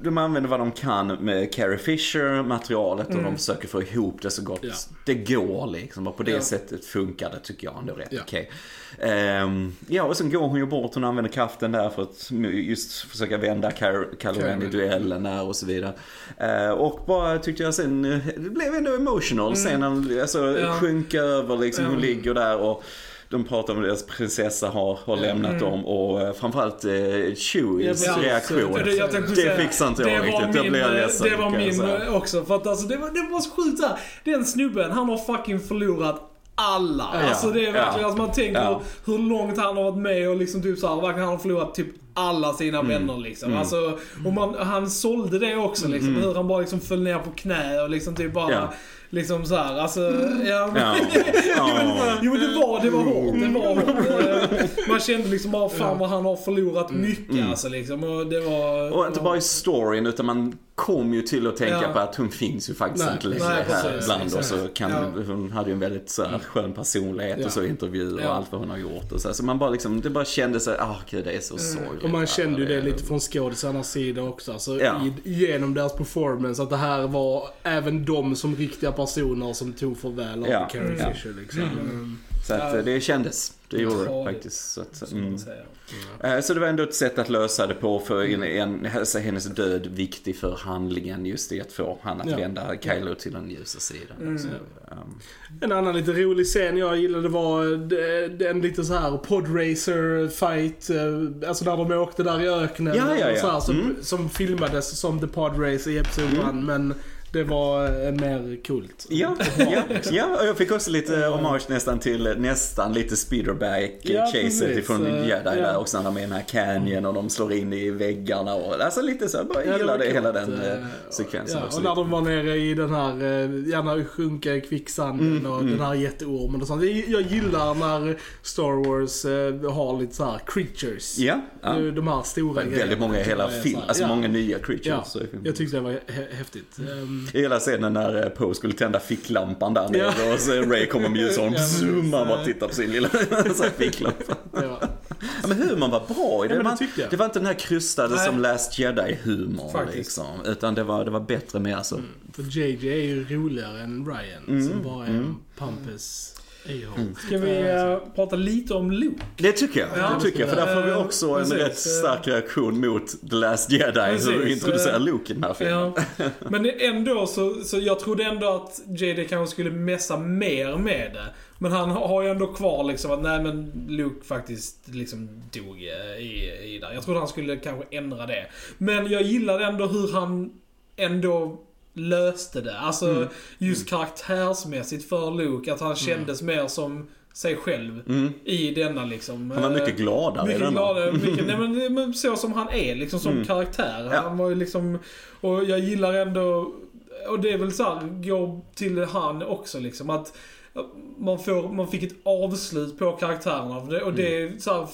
de använder vad de kan med Carrie Fisher materialet och de försöker få ihop det så gott Mm. Ja. det går liksom. Och på det sättet funkar det tycker jag ändå rätt Ja. okej. Ehm, ja, och sen går hon ju bort, hon använder kraften där för att just försöka vända Kylo Ren i duellen där och så vidare. Ehm, och bara tyckte jag sen, eh, det blev ändå emotional när hon alltså, Ja. sjunker över liksom, hon ligger där och de pratar om deras prinsessa har, har lämnat dem och eh, framförallt eh, Chewies Ja, reaktion. Det, jag Det säga, fixar inte jag det riktigt. min, blir jag eh, ledsen, Det var min eh, också. För att alltså, det var, det var så sjukt såhär. Den snubben, han har fucking förlorat alla. Ja, alltså det är verkligen, ja, alltså man tänker ja. hur, hur långt han har varit med och liksom typ såhär, verkligen han har förlorat typ alla sina Mm. vänner liksom. Alltså, och man, han sålde det också liksom. Hur han bara liksom föll ner på knä och liksom typ bara, Mm. Ja. liksom såhär, alltså, ja. Ja. Ja. Jo men det var, det var hårt. Det var hårt. Eh, Man kände liksom bara fan vad han har förlorat mycket alltså liksom. Och det var... Mm. Och inte bara i storyn utan man kom ju till att tänka Ja. på att hon finns ju faktiskt Nej, inte längre här bland oss. exakt. Och kan, Ja. Hon hade ju en väldigt så här, skön personlighet Ja. och så intervjuer och allt vad hon har gjort. Och så, här. så man bara liksom, det bara kände sig, ah gud det är så sorgligt. Och man kände ju det lite från skådisarnas sida också. Alltså, Ja. i, genom deras performance. Att det här var även de som riktiga personer som tog farväl av Ja. Carrie Ja. Fisher liksom. Mm. Så att Ja. eh, det kändes. Det gjorde det faktiskt. Så, att, mm. Eh, Så det var ändå ett sätt att lösa det på för en, en, alltså hennes död viktig för handlingen just i att få han att Ja. vända Kylo till den ljusa sidan. Mm. Så, um, En annan lite rolig scen jag gillade var det- den lite så här podracer fight. eh, Alltså när de åkte där i öknen. Ja, ja, och ja. Så här, som, Mm. som filmades som The Podrace i Episod 1. Men det var eh, mer kult. Ja, ja, ja, och jag fick också lite hommage nästan till nästan lite speederback Ja, ifrån Eh, Jedi ja. där också när de är i den här canyon och de slår in i väggarna och alltså lite så, jag bara Ja, gillade hela den eh, Eh, sekvensen Ja, och när de var nere i den här, eh, gärna sjunka i kvicksanden Mm, och mm. den här jätteormen och sånt. Jag, gillar när Star Wars eh, har lite så här creatures. Ja, ja. De här stora är väldigt många i hela filmen, alltså ja. många nya creatures. Ja, jag tyckte det var hä- häftigt. I hela scenen när eh, Poe skulle tända ficklampan där nere Ja. och så Ray kommer med ljus och Ja, zoom, han bara tittar på sin lilla ficklampa. var, Ja, men humorn var bra i det. Ja, men det var, det inte den här krystade Nej. som Last Jedi-humorn liksom. Utan det var, det var bättre med alltså. för JJ är ju roligare än Ryan Mm, som bara är mm. en pampus. A-hole. Ska vi eh, prata lite om Luke? Det tycker jag. Ja, det tycker jag. För där får vi också en precis, rätt eh. stark reaktion mot The Last Jedi. Precis, hur vi introducerar eh, Luke i den här filmen. Ja. Men ändå så, så jag trodde ändå att JD kanske skulle messa mer med det. Men han har ju ändå kvar liksom att nej men Luke faktiskt liksom dog i, i där. Jag trodde han skulle kanske ändra det. Men jag gillade ändå hur han ändå löste det. Alltså Mm. just karaktärsmässigt för Luke. Att han kändes mer som sig själv Mm. i denna liksom. Han var eh, mycket gladare i mycket den. gladare, mycket, nej men, men så som han är liksom som Mm. karaktär. Ja. Han var ju liksom, och jag gillar ändå, och det är väl så här, går till han också liksom att man, får, man fick ett avslut på karaktärerna. Och det, och det är så här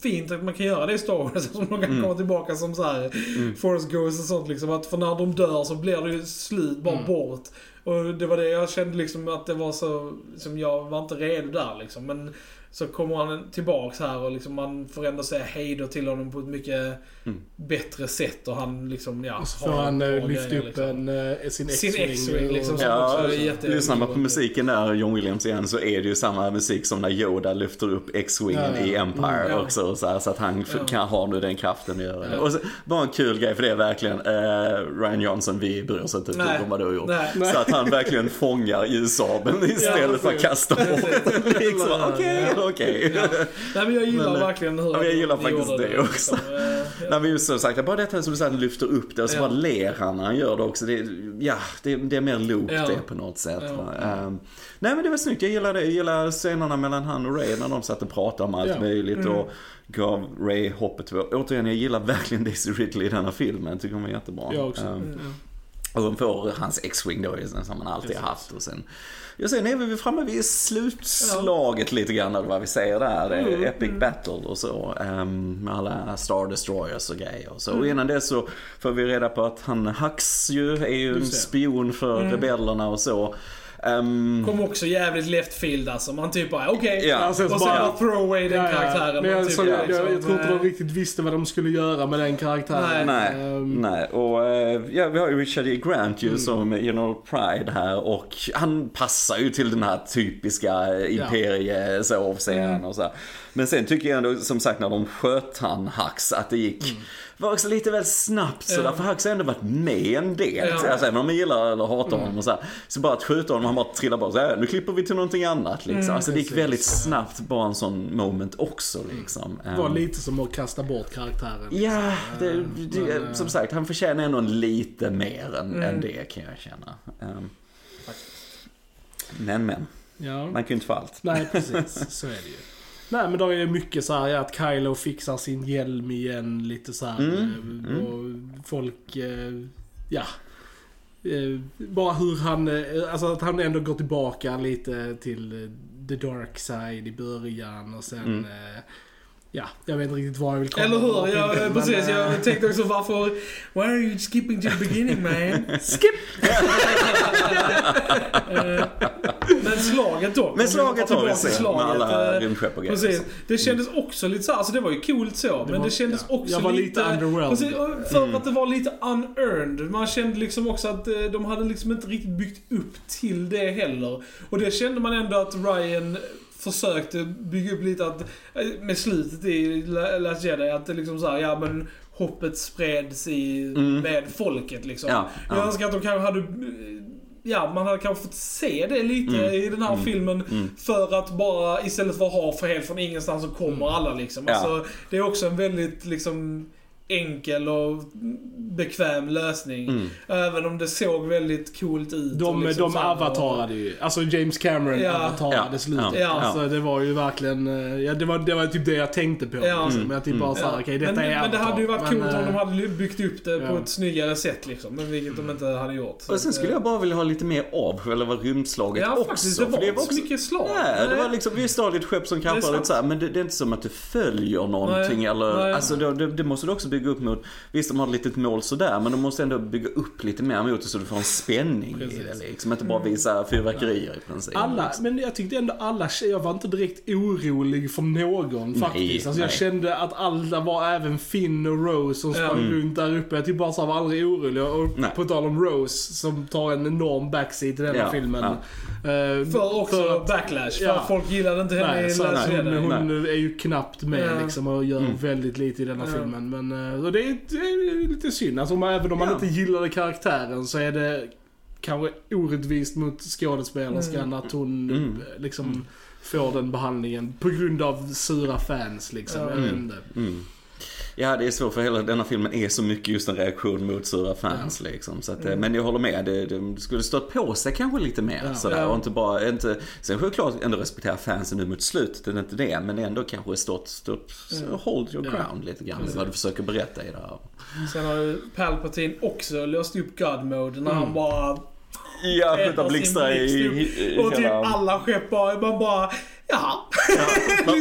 fint att man kan göra det i Star Wars. Som de kan Mm. komma tillbaka som så här Mm. Force Ghost och sånt liksom. Att för när de dör så blir det ju slut, bara Mm. bort. Och det var det jag kände liksom att det var så, som jag var inte redo där liksom. Men så kommer han tillbaks här och liksom man får ändå säga hej då till honom på ett mycket Mm. bättre sätt och han liksom, ja. Och så har får han eh, lyfta upp liksom. en, eh, sin Sin X-Wing. X-Wing, liksom, Ja, lyssnar man på musiken där, John Williams igen, så är det ju samma musik som när Yoda lyfter upp X-Wingen Ja, ja. i Empire Mm, ja. också. Så, här, så att han Ja. kan ha nu den kraften att göra det. Ja. Och så, bara en kul grej för det är verkligen, eh, Ryan Johnson, vi bryr oss inte dugg om vad du har gjort. Nej. Så att han verkligen fångar ljusabeln istället för att kasta bort den. Liksom, Okej, okej. Nej men jag gillar Men, eh, verkligen hur ja, jag gillar faktiskt det också. liksom. Eh, ja. Nej men just som sagt, bara detta som du säger, han lyfter upp det och så Ja. bara ler han när han gör det också. Det, ja, det, det är mer Luke Ja. det på något sätt. Ja. Ehm, nej men det var snyggt, jag gillar det. Jag gillar scenerna mellan han och Ray när de satt och pratade om allt Ja. möjligt Mm. och gav Ray hoppet. Återigen, jag gillar verkligen Daisy Ridley i denna filmen. Tycker hon var jättebra. Jag också. Mm. och hon får hans X-Wing då, som han alltid har haft. Och sen, ja, sen är vi framme vid slutslaget lite grann, eller vad vi säger där. Mm, Epic mm. Battle och så. ehm, med alla Star Destroyers och grejer. Och, så. Mm. och innan det så får vi reda på att han Hux ju är ju en spion för Mm. rebellerna och så. Ehm, Kom också jävligt left field alltså. Man typ bara okej. Ja. Alltså, Och sen bara- bara throw away den Ja, ja. karaktären. Men jag, typ, så, jag, liksom, jag, jag tror inte eh, de riktigt visste vad de skulle göra med den karaktären. Nej, Ehm, nej. Och eh, ja, vi har ju Richard E. Grant Mm. ju som General Pride här och han passar ju till den här typiska imperie så officeren Mm. och så. här. Men sen tycker jag ändå som sagt när de sköt han Hux att det gick var också lite väl snabbt så. Ja. för Hux har ändå varit med en del. Ja. Alltså, även om man gillar eller hatar Mm. honom och så här. Så bara att skjuta honom, han bara trillar bort så här, nu klipper vi till någonting annat liksom. Mm, alltså det gick precis. väldigt snabbt, bara en sån moment också liksom. Det var Ehm, lite som att kasta bort karaktären. Ja, det, Eh, det, men, eh, som sagt, han förtjänar ändå lite mer än, Mm. än det kan jag känna. Um, men men, Ja. man kan ju inte få allt. Nej, precis. Så är det ju. Nej, men då är det mycket så här att Kylo fixar sin hjälm igen lite så här. Mm, eh, Och folk, eh, ja. Eh, Bara hur han, alltså att han ändå går tillbaka lite till the dark side i början och sen, Mm. Eh, ja, jag vet inte riktigt var jag vill komma. Eller hur? Ja, Men, precis. eh, Jag tänkte också varför... Why are you skipping to the beginning man? Skip! Eh, Men slaget då. Men slaget har vi sett med slaget, alla eh, rymdskepp och grejer. Precis. Det kändes också lite så alltså det var ju coolt så, men var- det kändes ja. också Jag var lite lite... underwhelmed. Precis, för Mm. att det var lite unearned. Man kände liksom också att eh, de hade liksom inte riktigt byggt upp till det heller. Och det kände man ändå att Ryan försökte bygga upp lite att, eh, med slutet i La- Last Jedi, att det liksom såhär, ja men hoppet spreds i, Mm. med folket liksom. Ja, Jag ja. önskar att de kanske hade, ja man hade kanske fått se det lite Mm. i den här Mm. filmen. Mm. För att bara, istället för att ha för helt från ingenstans så kommer alla liksom. Ja. Alltså, det är också en väldigt liksom enkel och bekväm lösning. Mm. Även om det såg väldigt coolt ut. och De, liksom de avatarade ju. Alltså James Cameron Ja. avatarade Ja. slutet. Ja. Alltså det var ju verkligen, eh, ja, det, var, det var typ det jag tänkte på. Ja. Liksom. Mm. Jag typ Mm. bara såhär, Ja. okej detta men, är men det avatar. hade ju varit Men, coolt om eh, de hade byggt upp det på ett snyggare sätt liksom. Men vilket de inte hade gjort. Så Och sen skulle eh, jag bara vilja ha lite mer av själva rymdslaget Ja, också. faktiskt. Det var det inte så mycket slag. Nej, det var liksom, visst har det ett skepp som är kanske har sant. lite så här, men det, det är inte som att det följer någonting Nej, eller, nej. alltså det, det, det måste du också bygga upp mot, visst de har ett litet mål sådär, men de måste ändå bygga upp lite mer mot det så du får en spänning i det liksom. Inte bara visa fyrverkerier i princip. Alla, men jag tyckte ändå alla tjejer, jag var inte direkt orolig för någon faktiskt. Alltså jag nej. kände att alla var, även Finn och Rose som sprang Ja. runt där uppe. Jag typ bara så här var aldrig orolig. Och Nej. på tal om Rose som tar en enorm backseat i denna Ja, filmen. ja. För Eh, också för att- backlash. För Ja. folk gillade inte henne Nej, i så hon, hon är ju knappt med liksom och gör Mm. väldigt lite i denna filmen. Men eh, och det, är, det är lite synd. Alltså, om man, även om man Ja. inte gillade karaktären så är det kanske orättvist mot skådespelerskan Mm. att hon Mm. eh, liksom får den behandlingen på grund av sura fans liksom. Ja. Jag vet Mm. inte. Ja, det är svårt för hela denna filmen är så mycket just en reaktion mot sura fans liksom. Så att, eh, Mm. Men jag håller med, det, det skulle stått på sig kanske lite mer Ja. sådär. Ja. Och inte bara, inte, sen självklart ändå respektera fansen nu mot slutet, det är inte det. Men ändå kanske stått, stått Mm. hold your Ja. ground lite grann. Vad du försöker berätta i det här. Sen har ju Palpatine också låst upp God Mode när Mm. han bara Ja, skjuta blixtar i, i, i Och typ alla skepp bara, man bara, jaha. Ja,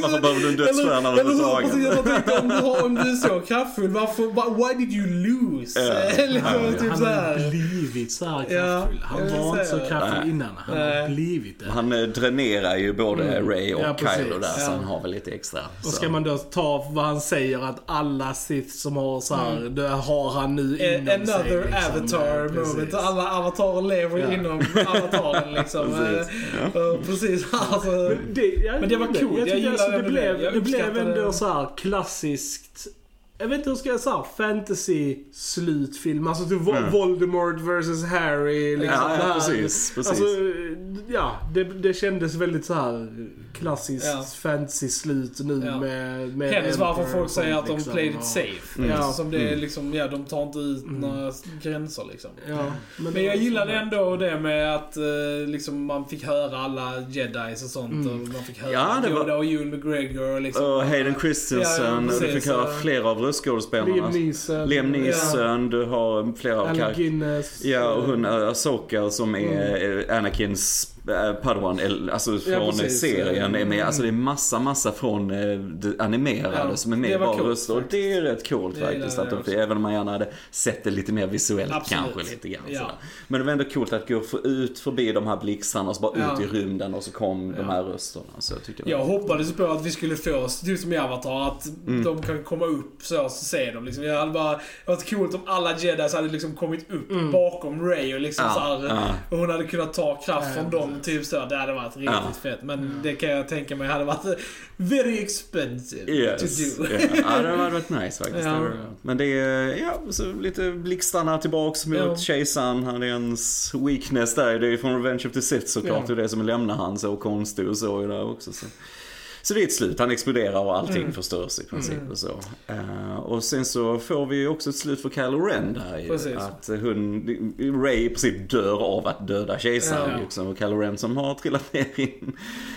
varför behöver du en dödsstjärna Eller- eller överhuvudtaget? precis, jag tänkte om du, har, om du är så kraftfull, varför, why- did you lose? Ja. liksom, Ja, typ han så har blivit så här Ja, kraftfull. Han jag vill var inte så kraftfull Nej. innan. Han har Nej. blivit det. Han eh, dränerar ju både Mm. Ray och Ja. Kylo där, så Ja. han har väl lite extra. Och så. ska man då ta vad han säger att alla Sith som har så här, Mm. det har han nu Eh, inom sig. Another liksom. avatar Ja, moment. Alla avatarer lever Ja. inom avataren liksom. Precis. Eh, eh, precis. Alltså, Men det, jag, Men det var jag coolt. Jag tycker gillar alltså, det, även blev, det. Jag det blev ändå så här klassiskt. Jag vet inte hur ska jag säga fantasy slutfilm. Alltså typ Mm. Voldemort vs Harry. Liksom, Ja, det ja, precis. precis. Alltså, ja, det, det kändes väldigt så här klassiskt Ja. fantasy-slut nu Ja. med, med Hennes varför folk säger att de liksom, played it safe. Mm. Eftersom det är Mm. liksom, ja de tar inte ut Mm. några gränser liksom. Ja, Men det jag gillade så- ändå det med att eh, liksom, man fick höra alla jedis och sånt. Mm. Och man fick höra Ja, det var- Yoda och Ewan McGregor och liksom. Och Hayden Christensen, Ja, ja, och du precis, fick höra ja. flera av röstskådespelarna. Liam Neeson. Liam Neeson, du har flera av Alec karaktärer. Guinness. Ja, och hon uh, Asoka som är eh, Anakins eh, Padawan, alltså från precis. serien är med. Mm. Alltså det är massa, massa från eh, det animerade Ja, som är med var bara röster. Och det är rätt coolt faktiskt. Att de, också. även om man gärna hade sett det lite mer visuellt Absolut. kanske lite grann. Ja. Men det var ändå coolt att gå för, ut förbi de här blixtarna och så bara Ja. ut i rymden och så kom de Ja. här rösterna. Så jag tyckte Jag hoppades på att vi skulle få, typ som i Avatar, att Mm. de kan komma upp så, så ser de liksom. Jag hade bara, det hade varit coolt om alla jedis hade liksom kommit upp Mm. bakom Ray och liksom Ja, så här, ja. och hon hade kunnat ta kraft Ja, från dem, typ så. Det hade varit riktigt Ja. fett. Men det kan jag tänka mig hade varit very expensive Yes. to do. Ja, ja, det hade varit nice faktiskt. Men det är, ja, så lite blixtarna tillbaks mot Ja. kejsaren. Han är ens weakness där. Det är från Revenge of the Sith såklart. Ja. Det är det som lämnar han så konstig och så är det också. Så. Så det är ett slut, han exploderar och allting Mm. förstörs i princip Mm. och så. Eh, och sen så får vi ju också ett slut för Kylo Ren där ju. Precis. Att hon, Ray i princip dör av att döda kejsaren Ja. också. Och Kylo Ren som har trillat ner i en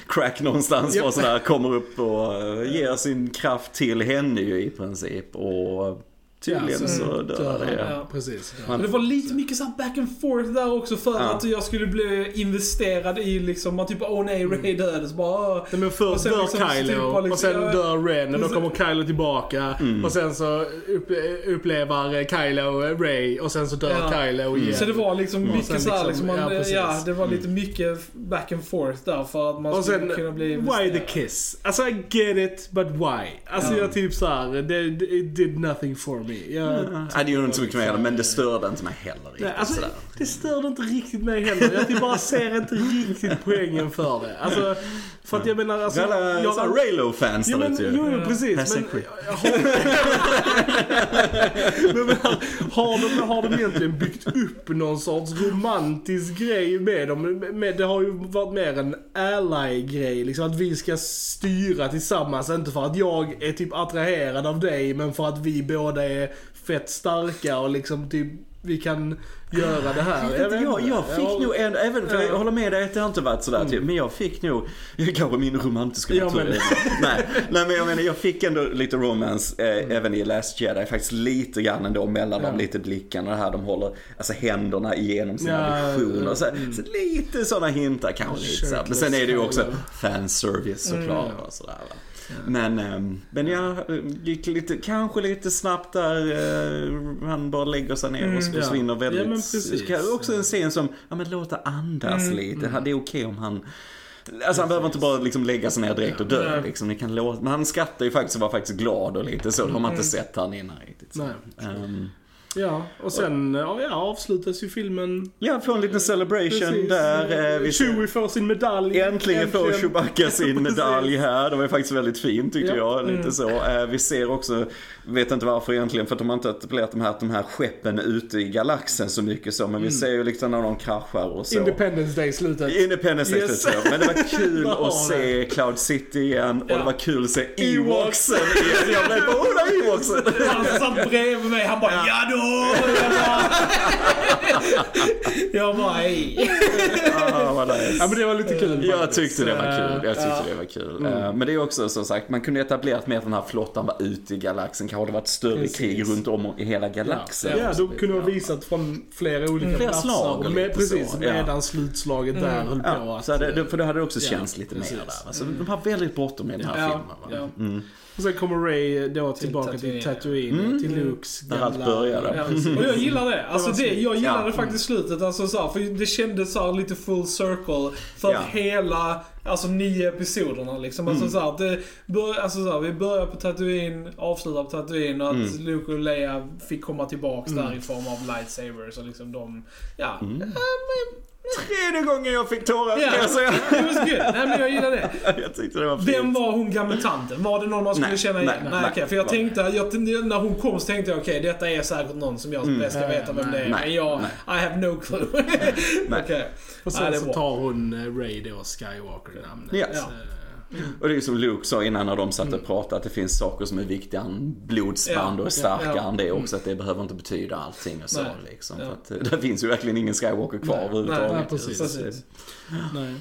crack någonstans Japp. och sådär kommer upp och ger sin kraft till henne ju i princip. Och tydligen Ja, så Mm. dör det. Ja. Precis. Men det var lite mycket så här back and forth där också för Ja. att jag skulle bli investerad i liksom, man typ åh nej, Ray dödades. Bara. Nej, men först dör liksom typ Kylo bara liksom- och sen dör Ren och då kommer Kylo tillbaka Mm. och sen så upp, upplever Kylo Ray och sen så dör Ja. Kylo igen. Så det var liksom mycket sen så här, liksom- liksom, man, ja, det var lite mycket back and forth där för att man och skulle sen, kunna bli why investerad. the kiss? Alltså I get it, but why? Alltså Ja. jag typ såhär, it did nothing for me. Jag, Ja, det gjorde inte så mycket det, men det störde inte mig heller riktigt Nej, alltså, det störde inte riktigt mig heller. Jag typ bara ser inte riktigt poängen för det. Alltså, för att jag menar... Alltså, Alla jag, Raylo-fans där ute ju. jo, jo, precis. Men, har, men, har, de, har de egentligen byggt upp någon sorts romantisk grej med dem? Med, det har ju varit mer en ally-grej. Liksom att vi ska styra tillsammans. Inte för att jag är typ attraherad av dig, men för att vi båda är fett starka och liksom typ vi kan göra det här. Jag, vet jag, inte. jag fick Ja, nog en, även för Ja. jag håller med dig att det har inte varit sådär typ, men jag fick nog, kanske min romantiska Ja, natur. men- nej, nej men jag menar jag fick ändå lite romance eh, även i Last Jedi, faktiskt lite grann ändå mellan Ja. dem, lite blickarna här, de håller alltså händerna igenom sina Ja, visioner. Så, mm. så lite sådana hintar kanske lite så. Men sen är det ju också fanservice såklart Mm. och sådär va. Men, ehm, men jag gick lite, kanske lite snabbt där. eh, Han bara lägger sig ner och Mm, ja. försvinner väldigt. Ja, men precis. Också en scen som, ja men låt det andas Mm, lite. Det är okej om han Alltså han behöver inte bara liksom lägga sig ner direkt och dö liksom. Ni kan låta, men han skrattar ju faktiskt och var faktiskt glad och lite så. Det har man inte sett han innan riktigt. Så. Nej. Ja, och sen ja, ja, avslutas ju filmen. ja, får en liten celebration Precis. där. eh, vi ser- Chewie får sin medalj. Äntligen får Chewbacca sin medalj här. Det var ju faktiskt väldigt fint tycker Ja. jag. Lite så. Eh, Vi ser också, vet inte varför egentligen, för att de har inte etablerat de här, de här skeppen ute i galaxen så mycket så. Men vi ser ju liksom när de kraschar och så. Independence Day slutet. Independence Day Yes. så. Men det var kul att se Cloud City igen och Ja. det var kul att se Ewoks. Ewoksen igen. Jag blev bara, åh där är Ewoksen! Han satt bredvid mig, han bara ja, Jag bara hej. Ah, vad nice. Ja men det var lite kul Jag faktiskt. tyckte det var kul. Jag tyckte Ja. det var kul. Eh, Men det är också som sagt, man kunde etablerat mer att den här flottan var ute i galaxen. Kanske det var ett större Precis. krig runt om i hela galaxen. Ja, då kunde de ha visat från flera olika Flera platser. slag med, lite precis, så, ja. medan slutslaget där höll på Ja, att... så hade, för då hade det också Ja, känts lite precis. mer där. Alltså, de har väldigt bråttom med den här Ja, filmen. Mm. Och sen kommer Ray då tillbaka till Tatooine. Tatooine, Mm. till Lukes Där gamla... allt började. Ja. Och jag gillar det. Alltså det, jag gillade Ja. faktiskt slutet. Alltså så här, för det kändes så här lite full circle för Ja. hela, alltså nio episoderna liksom. Alltså Mm. så här, det bör, alltså så här, vi börjar på Tatooine, avslutar på Tatooine och att Mm. Luke och Leia fick komma tillbaks Mm. där i form av lightsabers och liksom de, ja. Mm. Tredje gången jag fick tårar Ja. kan jag säga. It was good. Nej men jag gillar det. Jag tyckte det var fint. Vem var hon gamla tanten? Var det någon man skulle Nej, känna igen? nej, Nej, nej. okej. För jag tänkte, jag, när hon kom så tänkte jag okej, detta är säkert någon som jag Mm. bäst ska Nej, veta vem nej, det är. nej, men jag, nej. I have no clue. Nej. okej. Och Ja, sen det så tar hon eh, Ray då, Skywalker-namnet. Ja. Och det är som Luke sa innan när de satt och pratade att det finns saker som är viktigare än blodsband och är starkare ja. än det också. Att det behöver inte betyda allting och så Nej. liksom. Ja. För att, det finns ju verkligen ingen Skywalker kvar Nej, överhuvudtaget. nej, precis. Precis. Nej.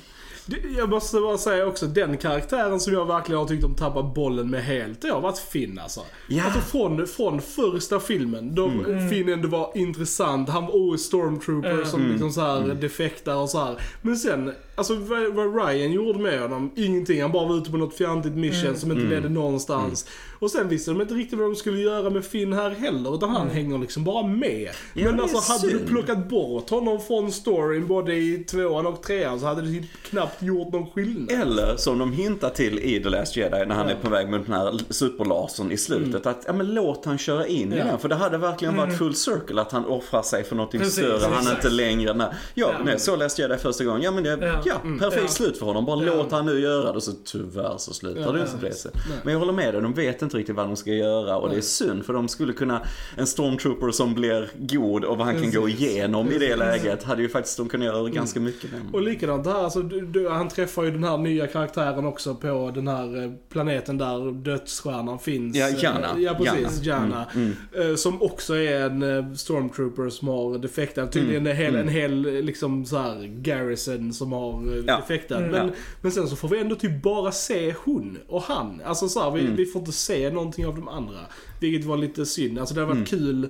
Jag måste bara säga också, den karaktären som jag verkligen har tyckt de tappar bollen med helt, det har varit Finn alltså. Ja. Alltså från, från första filmen, då Mm. Finn ändå var intressant. Han var oh, stormtrooper Mm. som liksom så här defektar och så här. Men sen, alltså vad, Ryan gjorde med honom, ingenting. Han bara var ute på något fjantigt mission Mm. som inte ledde någonstans. Och sen visste de inte riktigt vad de skulle göra med Finn här heller, utan han hänger liksom bara med. Ja, Men det alltså hade du synd. plockat bort honom från storyn både i tvåan och trean så hade det typ knappt gjort någon skillnad. Eller som de hintar till i The Last Jedi när han Ja. är på väg mot den här superlasern i slutet. Att, ja men låt han köra in i den. För det hade verkligen varit full circle att han offrar sig för någonting Precis, större. Han är inte längre den här, ja, Ja. när jag såg Last Jedi första gången, ja men det, ja, Ja. perfekt Ja. slut för honom. Bara låt han nu göra det. Så tyvärr så slutar det inte på det sättet. Nej. Men jag håller med dig, de vet inte riktigt vad de ska göra. Och det är synd för de skulle kunna, en stormtrooper som blir god och vad han kan gå Precis. igenom i det Precis. läget. Hade ju faktiskt de kunnat göra ganska mycket med. Och likadant här, alltså, du, du, han träffar ju den här nya karaktären också på den här eh, planeten där dödsstjärnan finns. Ja, Eh, Jana. Ja, precis. Jana. Mm, mm. Eh, Som också är en eh, stormtrooper som har defektat. Tydligen Mm, en hel, mm. en hel eh, liksom så här garrison som har eh, Ja. defektat. Mm. Men, Ja. men sen så får vi ändå typ bara se hon och han. Alltså så här, vi, Mm. vi får inte se någonting av de andra. Vilket var lite synd. Alltså det hade varit Mm. kul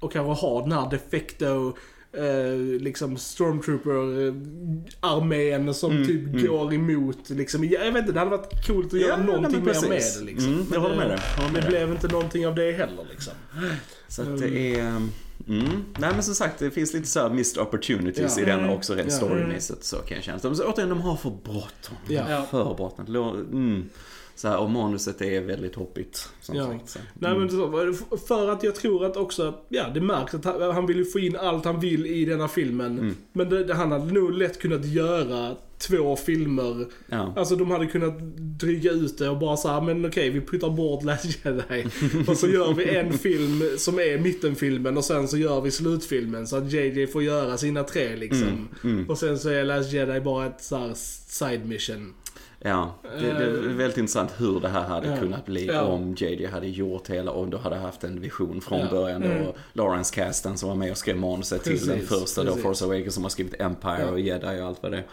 att kanske ha den här defecto Eh, liksom stormtrooper-armén som Mm, typ mm. går emot liksom. Jag vet inte, det hade varit coolt att Ja, göra någonting mer med det liksom. Mm, jag håller med dig. Håller med det dig. blev inte någonting av det heller liksom. Så att det är... Mm. Nej men som sagt, det finns lite så här missed opportunities Ja. i den Mm. också rent Ja. storymässigt så kan jag känna. Så, återigen, de har för bråttom. Ja. För bråttom. Mm. Så här, och manuset är väldigt hoppigt. Som Ja. sagt. Så. Nej Mm. men så, för att jag tror att också, ja det märks att han, han vill ju få in allt han vill i denna filmen. Mm. Men det, han hade nog lätt kunnat göra två filmer. Ja. Alltså de hade kunnat dryga ut det och bara säga men okej vi puttar bort Last Jedi. och så gör vi en film som är mittenfilmen och sen så gör vi slutfilmen så att JJ får göra sina tre liksom. Mm. Mm. Och sen så är Last Jedi bara ett så här side mission. Ja, det, det är väldigt intressant hur det här hade Ja. kunnat bli Ja. om JJ hade gjort hela, om du hade haft en vision från Ja. början då. Mm. Lawrence Kasdan som var med och skrev manuset till den första då. Force Awakens som har skrivit Empire och Jedi och allt vad det är.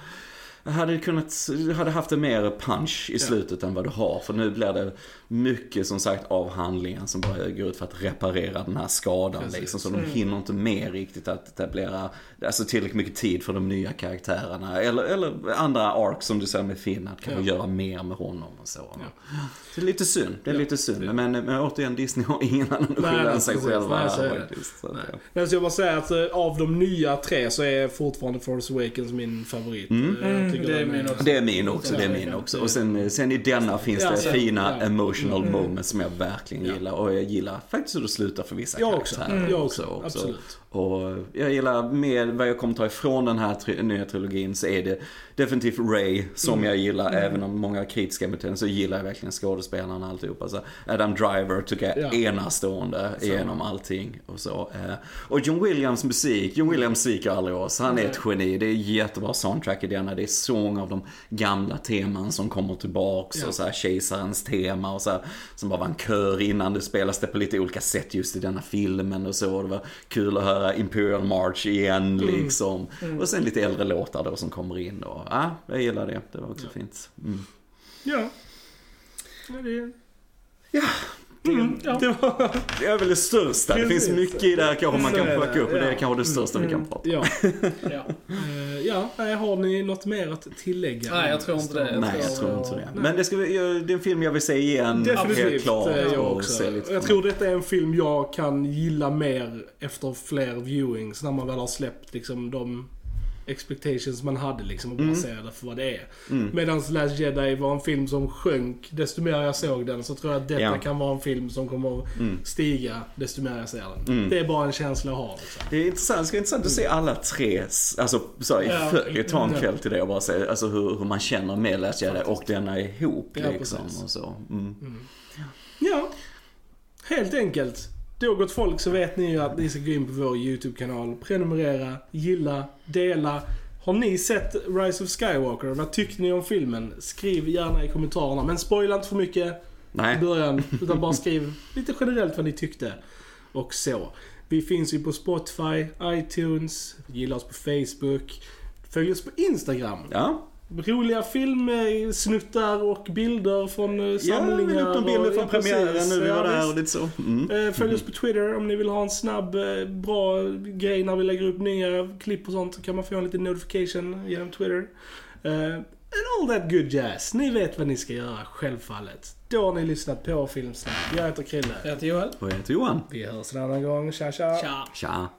Hade kunnat, du hade haft en mer punch i slutet än vad du har. För nu blir det mycket som sagt av handlingen som bara går ut för att reparera den här skadan Precis. liksom. Så de hinner inte med riktigt att etablera, alltså tillräckligt mycket tid för de nya karaktärerna. Eller, eller andra arc som du säger med Finn, att kanske Ja. göra mer med honom och så. Det är lite synd, det är lite synd. Men, men återigen, Disney har ingen annan att skylla än sig själva. Nej, så är det. faktiskt. Så att, Nej. ja. Men så jag bara säga att eh, av de nya tre så är fortfarande Force Awakens min favorit. Mm. Eh, tycker Mm, det är min också. Det är min också, det är min Ja, också. Och sen, sen i denna finns Ja, det så- fina ja. emotional moments som jag verkligen Ja. gillar. Och jag gillar faktiskt hur det slutar för vissa Jag också. karaktärer. Jag också. också. Absolut. Och jag gillar med vad jag kommer ta ifrån den här tri- nya trilogin så är det definitivt Ray som Mm. jag gillar. Även om många är kritiska mot den så gillar jag verkligen skådespelarna och alltihop. Alltså Adam Driver tycker jag är Ja. enastående genom allting. Och, så. Eh, och John Williams musik, John Williams sviker aldrig oss. Han är ett geni. Det är jättebra soundtrack i denna. Det är så många av de gamla teman som kommer tillbaks. Ja. Och så här kejsarens tema och så här, som bara var en kör innan. Det spelas det på lite olika sätt just i denna filmen och så. Det var kul att höra Imperial March igen liksom. Och sen lite äldre låtar då som kommer in och ja, jag gillar det. Det var också fint. Mm. Ja. Ja, det... Ja, Mm, ja. Det var... det är väl det största. Det Precis. finns mycket i det här kanske man kan det, plocka upp och det är ja. kanske det största vi kan prata om. Ja. Ja. Eh, ja, har ni något mer att tillägga? Nej, jag tror inte det. Jag Nej, jag tror- inte det. Men det, ska vi, det är en film jag vill se igen. Definitivt, Helt klart. jag och också. Jag tror detta är en film jag kan gilla mer efter fler viewings, när man väl har släppt liksom de expectations man hade liksom och bara Mm. ser det för vad det är. Mm. Medan Last Jedi var en film som sjönk, desto mer jag såg den så tror jag att detta Ja. kan vara en film som kommer Mm. stiga desto mer jag ser den. Mm. Det är bara en känsla jag har. Liksom. Det är intressant, det ska intressant att se alla tre, alltså så i Ja. följd, ta en Ja. kväll till det och bara se alltså, hur, hur man känner med Last Jedi och denna ihop Ja, liksom. precis. Och så. Mm. Ja, helt enkelt. Då gott folk så vet ni ju att ni ska gå in på vår YouTube-kanal, prenumerera, gilla, dela. Har ni sett Rise of Skywalker? Vad tyckte ni om filmen? Skriv gärna i kommentarerna, men spoila inte för mycket i Nej. början. Utan bara skriv lite generellt vad ni tyckte. Och så. Vi finns ju på Spotify, iTunes, gilla oss på Facebook. Följ oss på Instagram. Ja, Roliga filmsnuttar och bilder från eh, ja samlingar. vi la upp någon bild och- från ja, precis. premiären nu vi Ja, var där och lite så. Mm. Eh, Följ oss på Twitter om ni vill ha en snabb, eh, bra grej när vi lägger upp nya klipp och sånt. Så kan man få en liten notification genom Twitter. And all that good jazz. Ni vet vad ni ska göra, självfallet. Då har ni lyssnat på Filmsnack. Jag heter Krille. Jag heter Joel. Och jag heter Johan. Vi hörs en annan gång. Tja, tja. Tja. Tja.